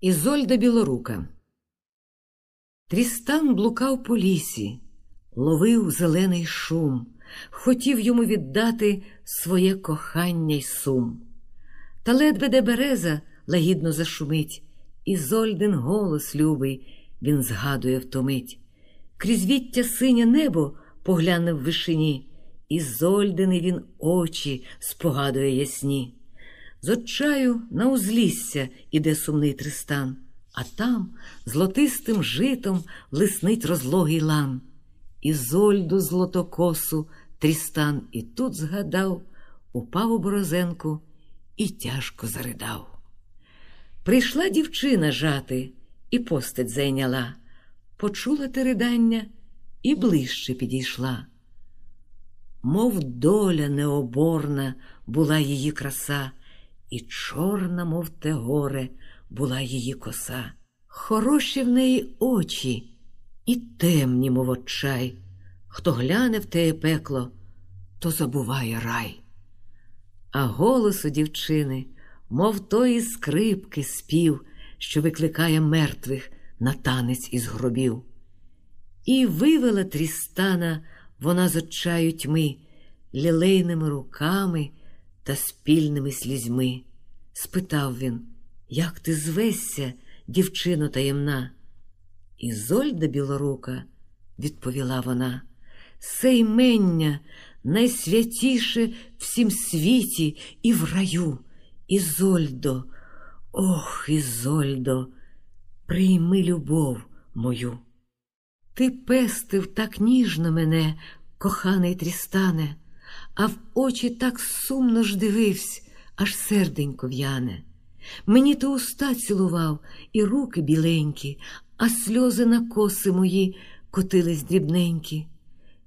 Ізольда Білорука. Трістан блукав по лісі, ловив зелений шум, хотів йому віддати своє кохання й сум. Та ледве де береза лагідно зашумить, Ізольдин голос любий він згадує втомить. Крізь віття синє небо погляне в вишині, Ізольдини він очі спогадує ясні. З отчаю на узлісся іде сумний Тристан, а там злотистим житом лиснить розлогий лан. Ізольду злотокосу Трістан і тут згадав, упав у борозенку і тяжко заридав. Прийшла дівчина жати і постать зайняла, почула те ридання і ближче підійшла. Мов доля необорна була її краса і чорна, мов те горе, була її коса. Хороші в неї очі і темні, мов очай. Хто гляне в теє пекло, то забуває рай. А голос у дівчини, мов тої скрипки спів, що викликає мертвих на танець із гробів. І вивела Трістана вона з отчаю тьми, лілейними руками та спільними слізьми. Спитав він, як ти звешся, дівчино таємна? Ізольда білорука, відповіла вона, се імення найсвятіше всім світі і в раю. Ізольдо, ох, Ізольдо, прийми любов мою. Ти пестив так ніжно мене, коханий Трістане, а в очі так сумно ж дивився, аж серденько в'яне. Мені ти уста цілував і руки біленькі, а сльози на коси мої котились дрібненькі.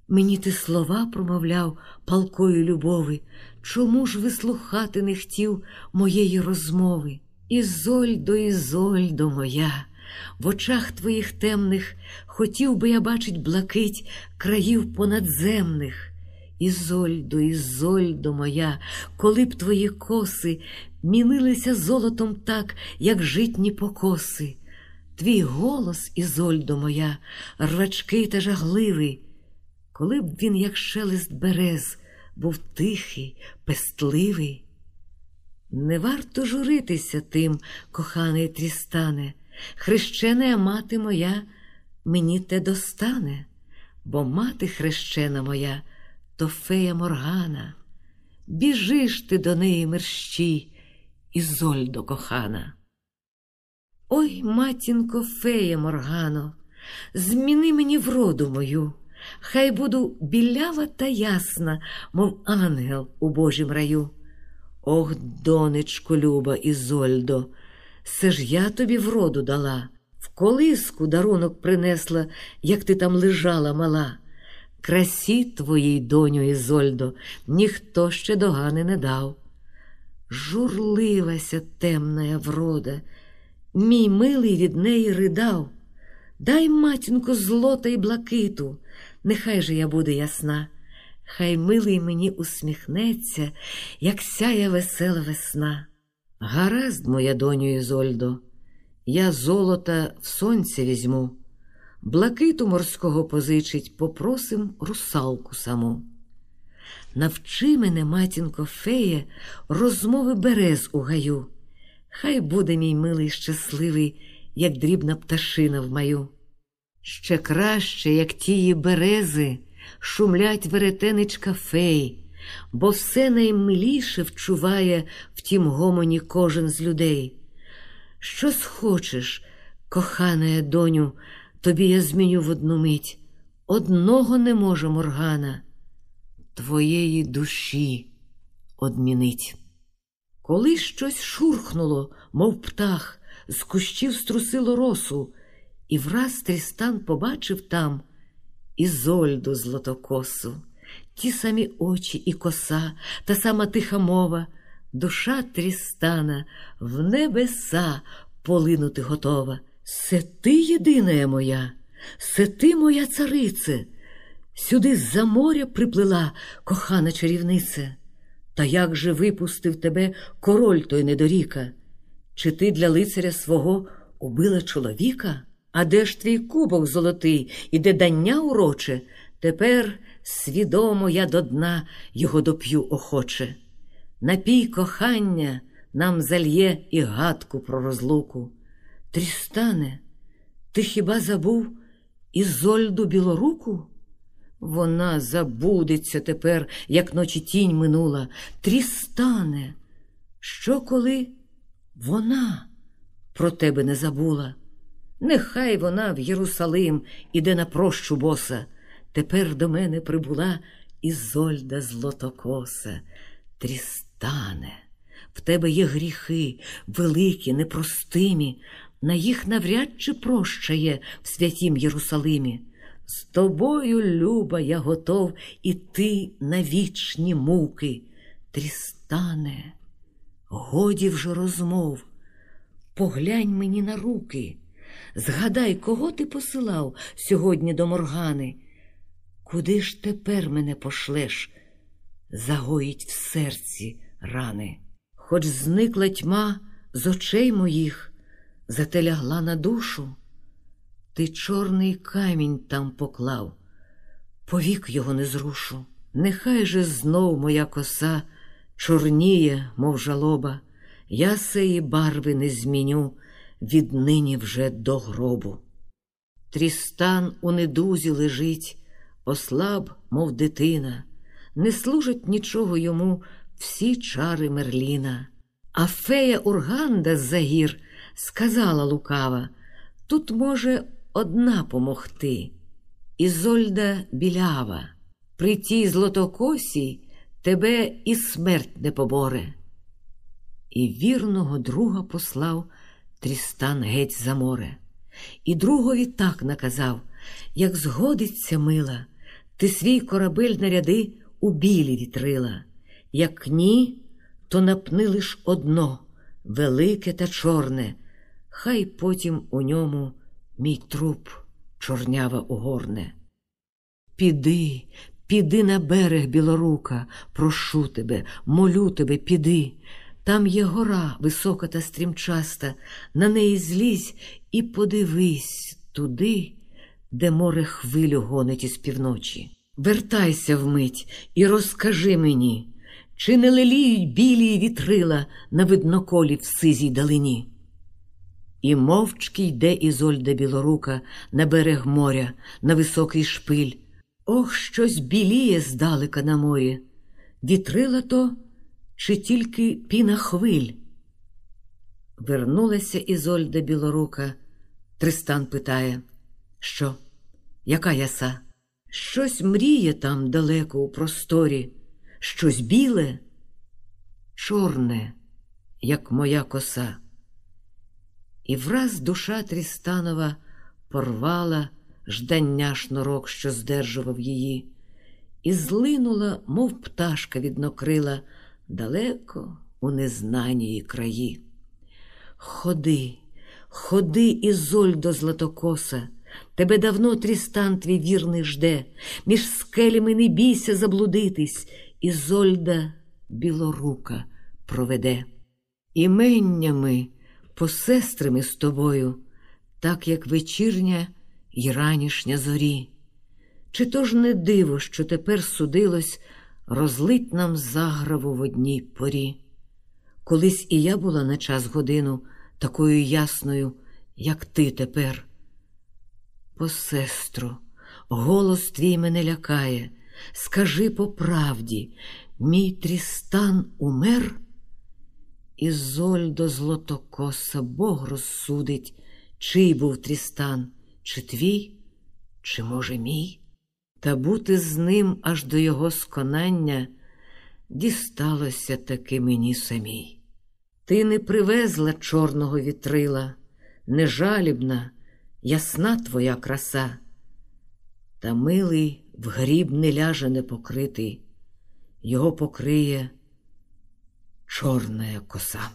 Мені ти слова промовляв палкою любови, чому ж вислухати не хотів моєї розмови? Ізольдо, Ізольдо моя, в очах твоїх темних хотів би я бачить блакить країв понадземних. Ізольдо, Ізольдо моя, коли б твої коси мінилися золотом так, як житні покоси. Твій голос, Ізольдо моя, рвачкий та жагливий, коли б він, як шелест берез, був тихий, пестливий. Не варто журитися тим, коханий Трістане, хрещена мати моя мені те достане, бо мати хрещена моя то фея Моргана. Біжиш ти до неї мерщій, Ізольдо кохана. Ой, матінко, фея Моргано, зміни мені вроду мою, хай буду білява та ясна, мов ангел у Божім раю. Ох, донечко люба Ізольдо, це ж я тобі вроду дала, в колиску дарунок принесла, як ти там лежала мала. Красі твоїй, доню Ізольдо, ніхто ще догани не дав. Журливася темна врода, мій милий від неї ридав. Дай, матінко, злота й блакиту, нехай же я буде ясна, хай милий мені усміхнеться, як сяє весела весна. Гаразд, моя доню Ізольдо, я золота в сонце візьму блакиту морського позичить, попросим русалку саму. Навчи мене, матінко, феє, розмови берез у гаю. Хай буде мій милий щасливий, як дрібна пташина в маю. Ще краще, як тії берези, шумлять веретеничка фей, бо все наймиліше вчуває в тім гомоні кожен з людей. Що схочеш, кохана доню, Тобі я зміню в одну мить. Одного не може Моргана, твоєї душі одмінить. Коли щось шурхнуло, мов птах, з кущів струсило росу, і враз Трістан побачив там Ізольду злотокосу, ті самі очі і коса, та сама тиха мова, душа Трістана в небеса полинути готова. Се ти єдина моя, се ти моя царице, сюди з-за моря приплила кохана чарівнице. Та як же випустив тебе король той недоріка? Чи ти для лицаря свого Убила чоловіка? А де ж твій кубок золотий, і де дання уроче? Тепер свідомо я до дна його доп'ю охоче. Напій кохання нам зальє і гадку про розлуку. Трістане, ти хіба забув Ізольду білоруку? Вона забудеться тепер, як ночі тінь минула. Трістане, що коли вона про тебе не забула? Нехай вона в Єрусалим іде на прощу боса. Тепер до мене прибула Ізольда Злотокоса. Трістане, в тебе є гріхи, великі, непростимі, на їх навряд чи прощає в святім Єрусалимі. З тобою, люба, я готов іти на вічні муки. Трістане, годі вже розмов. Поглянь мені на руки. Згадай, кого ти посилав сьогодні до моргани. Куди ж тепер мене пошлеш? Загоїть в серці рани. Хоч зникла тьма з очей моїх, зате лягла на душу. Ти чорний камінь там поклав, повік його не зрушу. Нехай же знов моя коса чорніє, мов жалоба, я сеї барви не зміню віднині вже до гробу. Трістан у недузі лежить, ослаб, мов дитина, не служать нічого йому всі чари Мерліна. А фея Урганда з загір сказала лукава: тут може одна помогти. Ізольда білява, при тій злотокосій тебе і смерть не поборе. І вірного друга послав Трістан геть за море, і другові так наказав, як згодиться мила, ти свій корабель наряди у білі вітрила, як ні, то напни лиш одно, велике та чорне, хай потім у ньому мій труп чорнява угорне. Піди, піди на берег білорука, прошу тебе, молю тебе, піди. Там є гора висока та стрімчаста, на неї злізь і подивись туди, де море хвилю гонить із півночі. Вертайся вмить і розкажи мені, чи не леліють білі вітрила на видноколі в сизій далині. І мовчки йде Ізольда білорука на берег моря, на високий шпиль. Ох, щось біліє здалека на морі. Вітрила то чи тільки піна хвиль. Вернулася Ізольда білорука. Тристан питає, що, яка яса? Щось мріє там далеко у просторі, щось біле, чорне, як моя коса. І враз душа Трістанова порвала ждання шнурок, що здержував її, і злинула, мов пташка віднокрила, далеко у незнанії краї. Ходи, ходи, Ізольдо Златокоса, тебе давно Трістан твій вірний жде, між скелями не бійся заблудитись, Ізольда білорука проведе. Іменнями посестрими з тобою, так як вечірня й ранішня зорі. Чи то ж не диво, що тепер судилось розлить нам заграву в одній порі? Колись і я була на час годину такою ясною, як ти тепер. Посестро, голос твій мене лякає, скажи по правді, мій трістан умер? Ізольдо Злотокоса Бог розсудить, чий був Трістан, чи твій, чи, може, мій, та бути з ним аж до його сконання дісталося таки мені самій. Ти не привезла чорного вітрила, нежалібна, ясна твоя краса, та милий в гріб не ляже непокритий, його покриє чорна коса.